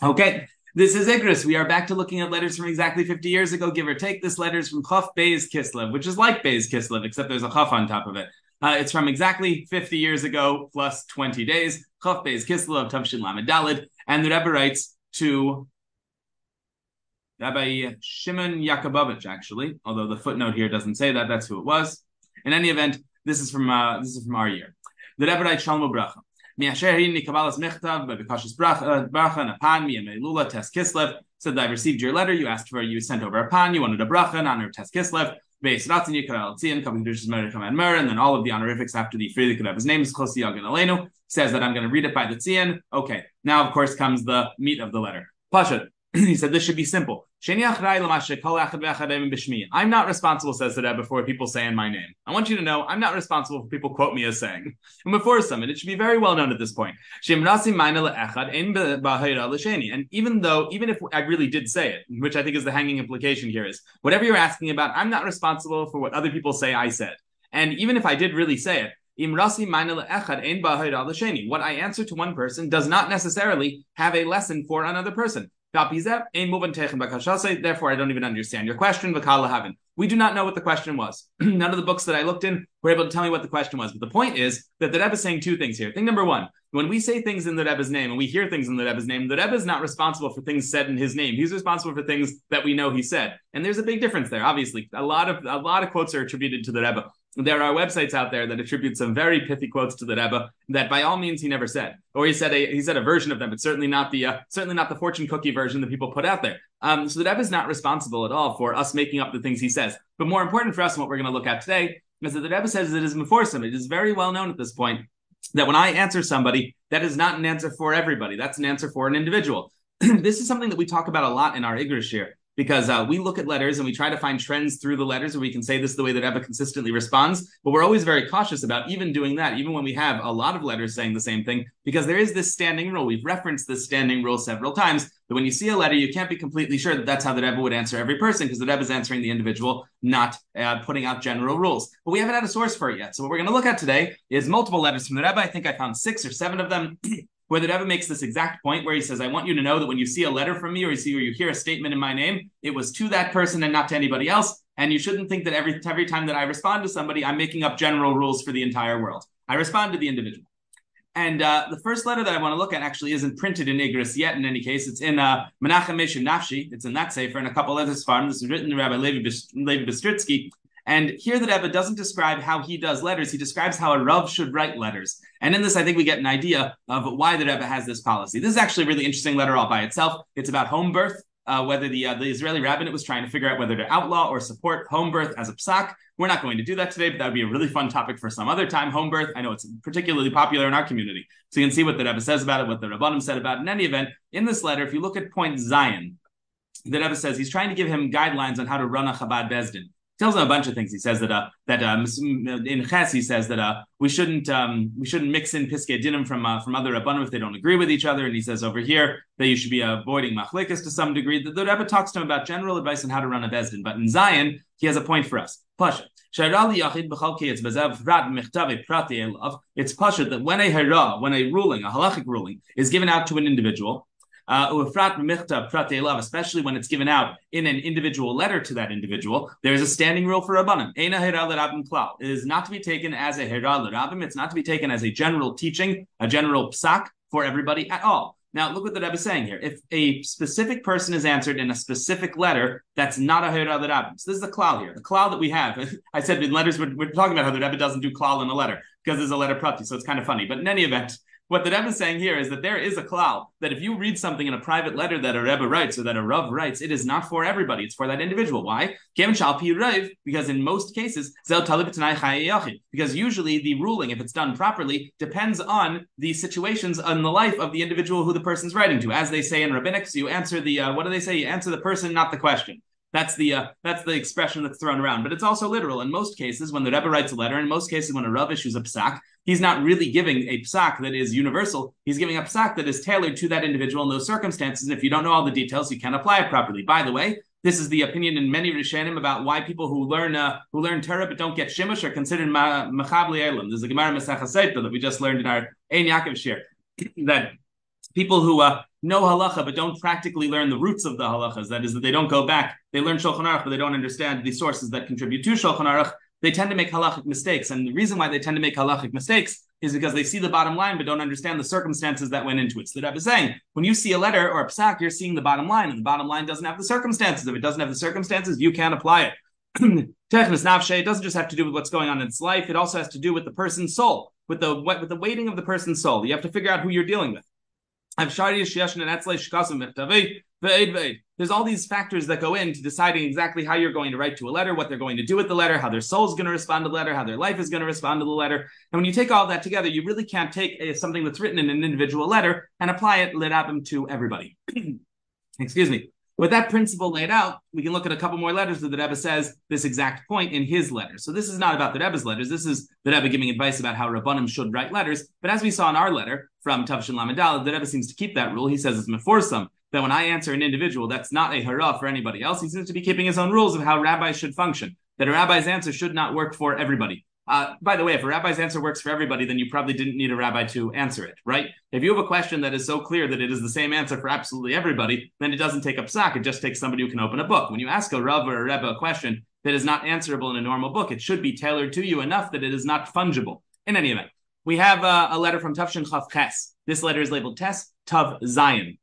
Okay, this is Iggros. We are back to looking at letters from exactly 50 years ago, give or take. This letter is from Chaf Beis Kislev, which is like Beis Kislev, except there's a Chaf on top of it. Uh, it's from exactly 50 years ago plus 20 days. Chaf Beis Kislev, Tavshin Lamed Dalid. And the Rebbe writes to Rabbi Shimon Yakubovich, actually, although the footnote here doesn't say that, that's who it was. In any event, this is from uh, this is from our year. The Rebbe writes Shalom Bracha. Miasher hinni kabbalas mechtav uh, bracha bracha napan miyamelula tes kislev. Said I received your letter. You asked for you sent over a pan. You wanted a bracha in honor of tes kislev. And then all of the honorifics after the Frierdiker his name is Chosi Yagan Aleinu. Says that I'm going to read it by the tzion. Okay, now of course comes the meat of the letter. Pashat. he said this should be simple. I'm not responsible, says the Rebbe, for people say in my name. I want you to know I'm not responsible for people quote me as saying. And before summit, it should be very well known at this point. And even though, even if I really did say it, which I think is the hanging implication here is, whatever you're asking about, I'm not responsible for what other people say I said. And even if I did really say it, what I answer to one person does not necessarily have a lesson for another person. Therefore, I don't even understand your question. We do not know what the question was. None of the books that I looked in were able to tell me what the question was. But the point is that the Rebbe is saying two things here. Thing number one, when we say things in the Rebbe's name and we hear things in the Rebbe's name, the Rebbe is not responsible for things said in his name. He's responsible for things that we know he said. And there's a big difference there. Obviously, a lot of a lot of quotes are attributed to the Rebbe there are websites out there that attribute some very pithy quotes to the Rebbe that by all means he never said, or he said a he said a version of them, but certainly not the uh, certainly not the fortune cookie version that people put out there. Um, so the Rebbe is not responsible at all for us making up the things he says. But more important for us, and what we're going to look at today, is that the Rebbe says it is meforsim. It is very well known at this point that when I answer somebody, that is not an answer for everybody. That's an answer for an individual. this is something that we talk about a lot in our Igrish here because uh, we look at letters and we try to find trends through the letters and we can say this is the way that Eva consistently responds. But we're always very cautious about even doing that, even when we have a lot of letters saying the same thing, because there is this standing rule. We've referenced this standing rule several times that when you see a letter, you can't be completely sure that that's how the Rebbe would answer every person because the Rebbe is answering the individual, not uh, putting out general rules. But we haven't had a source for it yet. So what we're going to look at today is multiple letters from the Rebbe. I think I found six or seven of them. where the Rebbe makes this exact point where he says, I want you to know that when you see a letter from me or you see or you hear a statement in my name, it was to that person and not to anybody else. And you shouldn't think that every, every time that I respond to somebody, I'm making up general rules for the entire world. I respond to the individual. And uh, the first letter that I want to look at actually isn't printed in Iggros yet. In any case, it's in uh, Menachem Nafshi. It's in that sefer and a couple other farms. This is written by Rabbi Levi, Levi Bistritsky. And here the Rebbe doesn't describe how he does letters. He describes how a Rav should write letters. And in this, I think we get an idea of why the Rebbe has this policy. This is actually a really interesting letter all by itself. It's about home birth, uh, whether the, uh, the Israeli rabbinate was trying to figure out whether to outlaw or support home birth as a psak. We're not going to do that today, but that would be a really fun topic for some other time. Home birth, I know it's particularly popular in our community. So you can see what the Rebbe says about it, what the Rabbanim said about it. In any event, in this letter, if you look at point Zion, the Rebbe says he's trying to give him guidelines on how to run a Chabad Bezdin tells him a bunch of things. He says that uh, that um, in Ches he says that uh, we shouldn't um, we shouldn't mix in piskei dinim from uh, from other rabbanim if they don't agree with each other. And he says over here that you should be avoiding machlekas to some degree. The, the Rebbe talks to him about general advice on how to run a bezdin, but in Zion he has a point for us. Pasha. It's pasha that when a hara, when a ruling, a halachic ruling, is given out to an individual, uh, especially when it's given out in an individual letter to that individual, there is a standing rule for Rabbanim. It is not to be taken as a hera l'rabim. It's not to be taken as a general teaching, a general psak for everybody at all. Now, look what the Rebbe is saying here. If a specific person is answered in a specific letter, that's not a Hera Rabbim. So this is the klal here. The klal that we have. I said in letters, we're, we're, talking about how the Rebbe doesn't do klal in a letter because there's a letter prati, so it's kind of funny. But in any event, what the Rebbe is saying here is that there is a klal that if you read something in a private letter that a Rebbe writes or that a Rav writes, it is not for everybody. It's for that individual. Why? Because in most cases, because usually the ruling, if it's done properly, depends on the situations and the life of the individual who the person's writing to. As they say in rabbinics, you answer the uh, what do they say? You answer the person, not the question. That's the uh, that's the expression that's thrown around, but it's also literal. In most cases, when the Rebbe writes a letter, in most cases, when a Rav issues a psak, he's not really giving a psak that is universal. He's giving a psak that is tailored to that individual in those circumstances. And if you don't know all the details, you can't apply it properly. By the way, this is the opinion in many Rishonim about why people who learn uh, who learn Torah but don't get Shimush are considered Machabli Elam. There's a Gemara Masach that we just learned in our Ein Yaakov shiur that people who uh, know halacha but don't practically learn the roots of the halachas. That is, that they don't go back. They learn Shulchan Aruch, but they don't understand the sources that contribute to Shulchan Aruch. They tend to make halachic mistakes, and the reason why they tend to make halachic mistakes is because they see the bottom line but don't understand the circumstances that went into it. So the Rebbe is saying, when you see a letter or a psak, you're seeing the bottom line, and the bottom line doesn't have the circumstances. If it doesn't have the circumstances, you can't apply it. Technis nafshe, it doesn't just have to do with what's going on in its life, it also has to do with the person's soul, with the with the weighting of the person's soul. You have to figure out who you're dealing with. There's all these factors that go into deciding exactly how you're going to write to a letter, what they're going to do with the letter, how their soul is going to respond to the letter, how their life is going to respond to the letter. And when you take all that together, you really can't take a, something that's written in an individual letter and apply it lidabim to everybody. Excuse me. With that principle laid out, we can look at a couple more letters that the Rebbe says this exact point in his letter. So this is not about the Rebbe's letters. This is the Rebbe giving advice about how Rabbanim should write letters. But as we saw in our letter from Tavshin Lamedal, the Rebbe seems to keep that rule. He says it's meforsam that when I answer an individual, that's not a hurrah for anybody else. He seems to be keeping his own rules of how rabbis should function. That a rabbi's answer should not work for everybody. Uh, by the way, if a rabbi's answer works for everybody, then you probably didn't need a rabbi to answer it, right? If you have a question that is so clear that it is the same answer for absolutely everybody, then it doesn't take up psak. It just takes somebody who can open a book. When you ask a rav or a rebbe a question that is not answerable in a normal book, it should be tailored to you enough that it is not fungible. In any event, we have uh, a letter from Tavshin Chav Ches. This letter is labeled Tes Tav Zion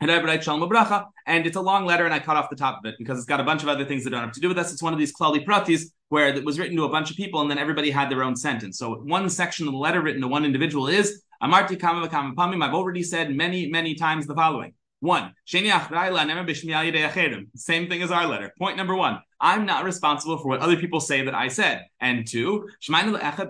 and it's a long letter, and I cut off the top of it because it's got a bunch of other things that don't have to do with us. It's one of these klali pratis where it was written to a bunch of people, and then everybody had their own sentence. So one section of the letter written to one individual is Amarti Kama. I've already said many, many times the following. One, same thing as our letter. Point number one, I'm not responsible for what other people say that I said. And two, that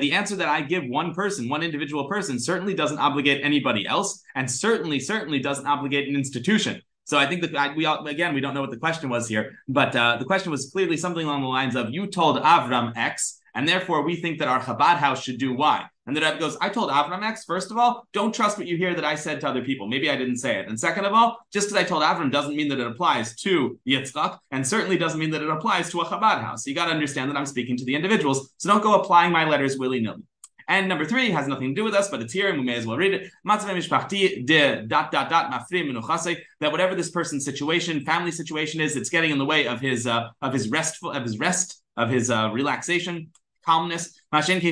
the answer that I give one person, one individual person, certainly doesn't obligate anybody else, and certainly, certainly doesn't obligate an institution. So I think that we all, again, we don't know what the question was here, but uh, the question was clearly something along the lines of, you told Avram X, and therefore we think that our Chabad house should do Y. And the Rebbe goes, I told Avram X, first of all, don't trust what you hear that I said to other people. Maybe I didn't say it. And second of all, just because I told Avram doesn't mean that it applies to Yitzchak, and certainly doesn't mean that it applies to a Chabad house. You got to understand that I'm speaking to the individuals. So don't go applying my letters willy nilly. And number three has nothing to do with us, but it's here and we may as well read it. de dot dot dot that whatever this person's situation, family situation is, it's getting in the way of his uh, of his restful of his rest of his uh, relaxation calmness. And I think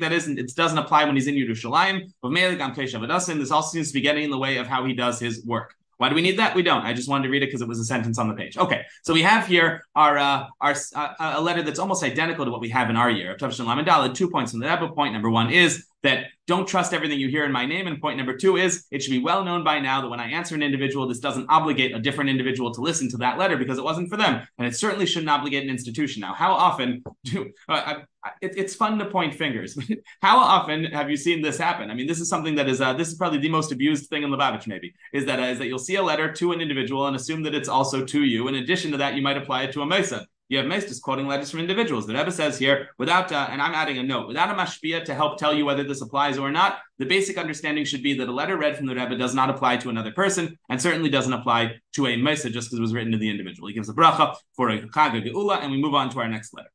that isn't it doesn't apply when he's in Yerushalayim. This also seems to be getting in the way of how he does his work. Why do we need that? We don't. I just wanted to read it because it was a sentence on the page. Okay, so we have here our uh, our uh, a letter that's almost identical to what we have in our year. Two points from the Rebbe. Point number one is that don't trust everything you hear in my name. And point number two is it should be well known by now that when I answer an individual, this doesn't obligate a different individual to listen to that letter because it wasn't for them. And it certainly shouldn't obligate an institution. Now, how often do uh, I, it, it's fun to point fingers? how often have you seen this happen? I mean, this is something that is uh, this is probably the most abused thing in Lubavitch. Maybe is that uh, is that you'll see a letter to an individual and assume that it's also to you. In addition to that, you might apply it to a mesa you have Mestis quoting letters from individuals. The Rebbe says here, without, uh, and I'm adding a note, without a mashpia to help tell you whether this applies or not, the basic understanding should be that a letter read from the Rebbe does not apply to another person and certainly doesn't apply to a Mesa just because it was written to the individual. He gives a bracha for a Chaga Geula, and we move on to our next letter.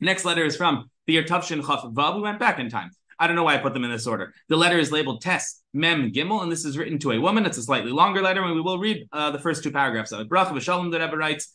Next letter is from the Yertavshin Chaf Vav. We went back in time. I don't know why I put them in this order. The letter is labeled Tes Mem Gimel, and this is written to a woman. It's a slightly longer letter, and we will read uh, the first two paragraphs of it. Bracha v'shalom, the Rebbe writes,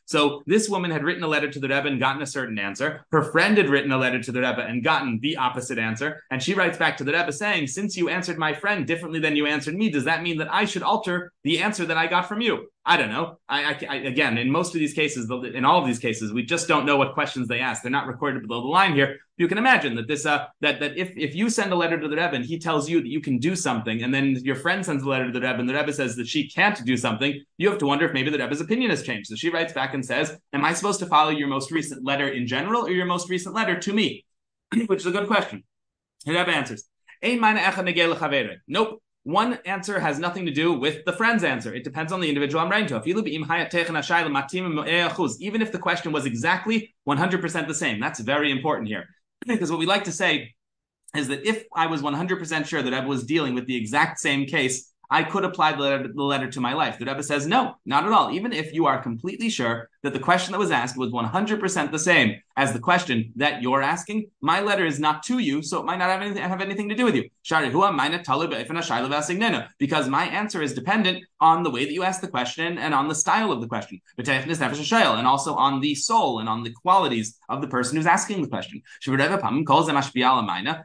So this woman had written a letter to the Rebbe and gotten a certain answer. Her friend had written a letter to the Rebbe and gotten the opposite answer. And she writes back to the Rebbe saying, since you answered my friend differently than you answered me, does that mean that I should alter the answer that I got from you? I don't know. I, I, I, again, in most of these cases, in all of these cases, we just don't know what questions they ask. They're not recorded below the line here. You can imagine that this, uh, that that if if you send a letter to the Rebbe and he tells you that you can do something, and then your friend sends a letter to the Rebbe and the Rebbe says that she can't do something, you have to wonder if maybe the Rebbe's opinion has changed. So she writes back and says, Am I supposed to follow your most recent letter in general or your most recent letter to me? Which is a good question. The Rebbe answers, Nope. One answer has nothing to do with the friend's answer. It depends on the individual I'm writing to. Even if the question was exactly 100% the same, that's very important here. Because what we like to say is that if I was 100% sure that I was dealing with the exact same case I could apply the letter, the letter to my life. The Rebbe says, no, not at all. Even if you are completely sure that the question that was asked was 100% the same as the question that you're asking, my letter is not to you, so it might not have anything, have anything to do with you. Because my answer is dependent on the way that you ask the question and on the style of the question, and also on the soul and on the qualities of the person who's asking the question.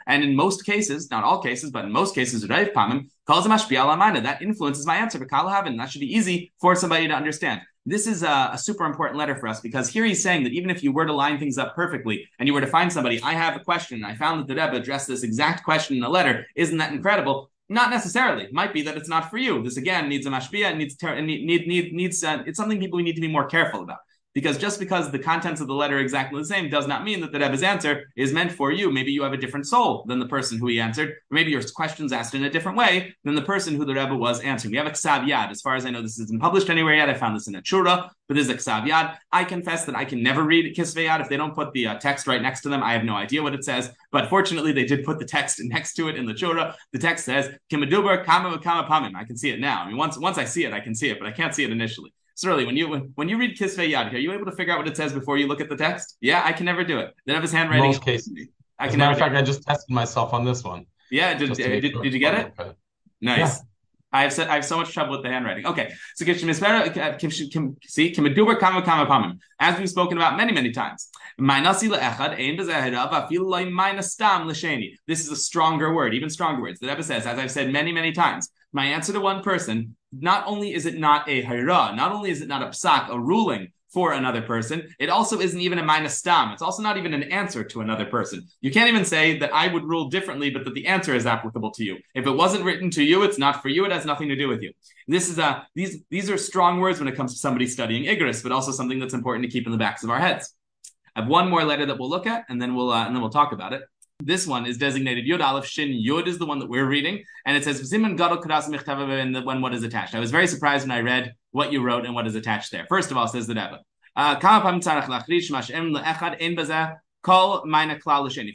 And in most cases, not all cases, but in most cases, that influences my answer. That should be easy for somebody to understand. This is a, a, super important letter for us because here he's saying that even if you were to line things up perfectly and you were to find somebody, I have a question, I found that the Rebbe addressed this exact question in a letter. Isn't that incredible? Not necessarily. Might be that it's not for you. This again needs a mashpia. Needs ter- need, need, need needs. Uh, it's something people we need to be more careful about because just because the contents of the letter are exactly the same does not mean that the Rebbe's answer is meant for you. Maybe you have a different soul than the person who he answered, or maybe your question's asked in a different way than the person who the Rebbe was answering. We have a ksav yad. As far as I know, this isn't published anywhere yet. I found this in a chura, but there's a ksav yad. I confess that I can never read kisvei yad if they don't put the uh, text right next to them. I have no idea what it says, but fortunately they did put the text next to it in the chura. The text says kimadubar kama kama pamim. I can see it now. I mean, once once I see it, I can see it, but I can't see it initially. Sterling, when you when, when you read Kisvei Yad, are you able to figure out what it says before you look at the text? Yeah, I can never do it. Then have his handwriting. Most cases. I As a matter of fact, I just tested myself on this one. Yeah, did, did, did, did, you get it? Okay. Nice. Yeah. I have I have so much trouble with the handwriting. Okay, so uh, see as we've spoken about many many times. This is a stronger word, even stronger words. The Rebbe says, as I've said many many times, my answer to one person not only is it not a hayra, not only is it not a psak, a ruling for another person, it also isn't even a minus stam. It's also not even an answer to another person. You can't even say that I would rule differently, but that the answer is applicable to you. If it wasn't written to you, it's not for you. It has nothing to do with you. This is a these these are strong words when it comes to somebody studying Iggros, but also something that's important to keep in the backs of our heads. I have one more letter that we'll look at, and then we'll uh, and then we'll talk about it. This one is designated Yod Aleph Shin. Yod is the one that we're reading, and it says Ziman Gadol Kadas and when what is attached. I was very surprised when I read what you wrote and what is attached there. First of all, says the Rebbe. Uh,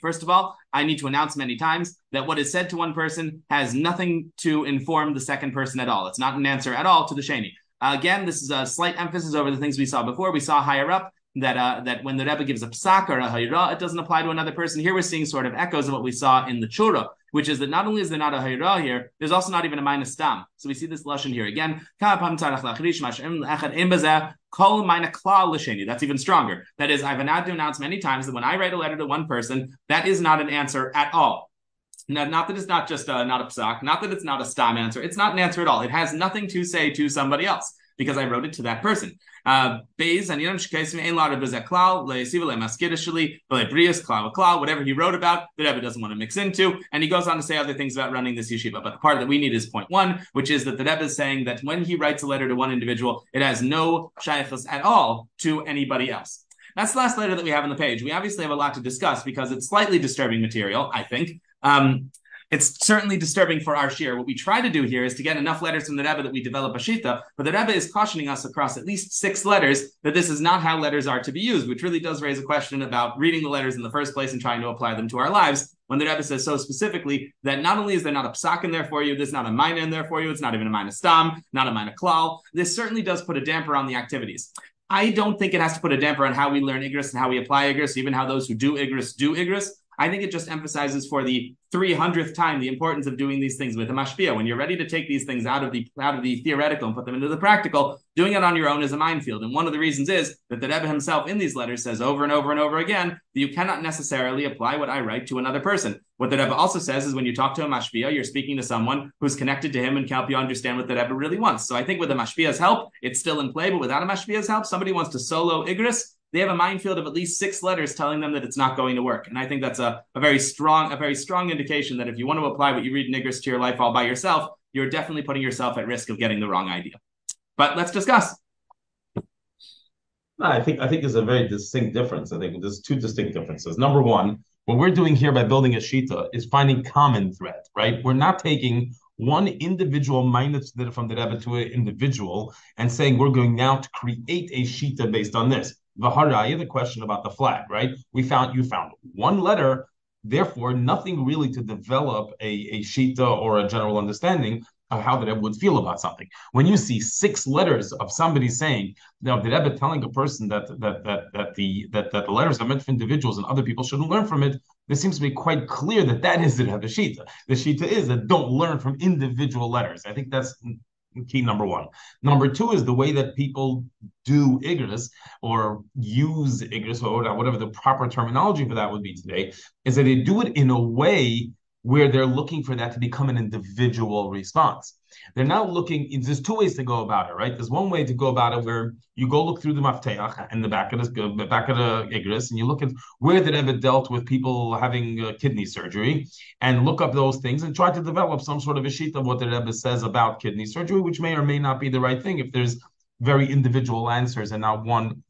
First of all, I need to announce many times that what is said to one person has nothing to inform the second person at all. It's not an answer at all to the Sheni. Uh, again, this is a slight emphasis over the things we saw before. We saw higher up that uh, that when the Rebbe gives a psak or a hayra, it doesn't apply to another person. Here we're seeing sort of echoes of what we saw in the chura, which is that not only is there not a hayra here, there's also not even a minus stam. So we see this lashon here again. That's even stronger. That is, I've had to announce many times that when I write a letter to one person, that is not an answer at all. Now, not that it's not just a, not a psak, not that it's not a stam answer. It's not an answer at all. It has nothing to say to somebody else because I wrote it to that person. Uh, whatever he wrote about, the Rebbe doesn't want to mix into, and he goes on to say other things about running this yeshiva. But the part that we need is point one, which is that the Rebbe is saying that when he writes a letter to one individual, it has no shaychus at all to anybody else. That's the last letter that we have on the page. We obviously have a lot to discuss because it's slightly disturbing material, I think. Um, it's certainly disturbing for our shiur. What we try to do here is to get enough letters from the Rebbe that we develop a shita, but the Rebbe is cautioning us across at least six letters that this is not how letters are to be used, which really does raise a question about reading the letters in the first place and trying to apply them to our lives. When the Rebbe says so specifically that not only is there not a psak in there for you, there's not a mina in there for you, it's not even a mina stam, not a mina klal. This certainly does put a damper on the activities. I don't think it has to put a damper on how we learn Iggros and how we apply Iggros, even how those who do Iggros do Iggros. I think it just emphasizes for the 300th time the importance of doing these things with a mashpia. When you're ready to take these things out of the out of the theoretical and put them into the practical, doing it on your own is a minefield. And one of the reasons is that the Rebbe himself in these letters says over and over and over again that you cannot necessarily apply what I write to another person. What the Rebbe also says is when you talk to a mashpia, you're speaking to someone who's connected to him and can help you understand what the Rebbe really wants. So I think with the mashpia's help, it's still in play, but without a mashpia's help, somebody wants to solo Iggros, they have a minefield of at least six letters telling them that it's not going to work. And I think that's a, a very strong, a very strong indication that if you want to apply what you read Iggros to your life all by yourself, you're definitely putting yourself at risk of getting the wrong idea. But let's discuss. I think I think there's a very distinct difference. I think there's two distinct differences. Number one, what we're doing here by building a shita is finding common thread, right? We're not taking one individual minus from the Rebbe to an individual and saying we're going now to create a shita based on this. Vaharaya, the question about the flag, right? We found you found one letter, therefore nothing really to develop a, a shita or a general understanding. of how the Rebbe would feel about something. When you see six letters of somebody saying, now the Rebbe telling a person that that that that the that, that the letters are meant for individuals and other people shouldn't learn from it, this seems to be quite clear that that is the Rebbe Shita. The Shita is that don't learn from individual letters. I think that's key number one. Number two is the way that people do iggros or use iggros or whatever the proper terminology for that would be today, is that they do it in a way where they're looking for that to become an individual response. They're not looking, there's two ways to go about it, right? There's one way to go about it where you go look through the mafteach in the back of the back of the iggros and you look at where the Rebbe dealt with people having uh, kidney surgery and look up those things and try to develop some sort of a sheet of what the Rebbe says about kidney surgery, which may or may not be the right thing if there's very individual answers and not one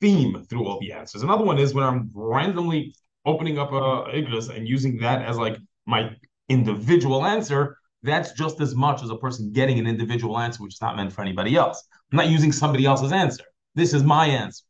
theme through all the answers. Another one is when I'm randomly opening up a iggros and using that as like my individual answer, that's just as much as a person getting an individual answer, which is not meant for anybody else. I'm not using somebody else's answer. This is my answer.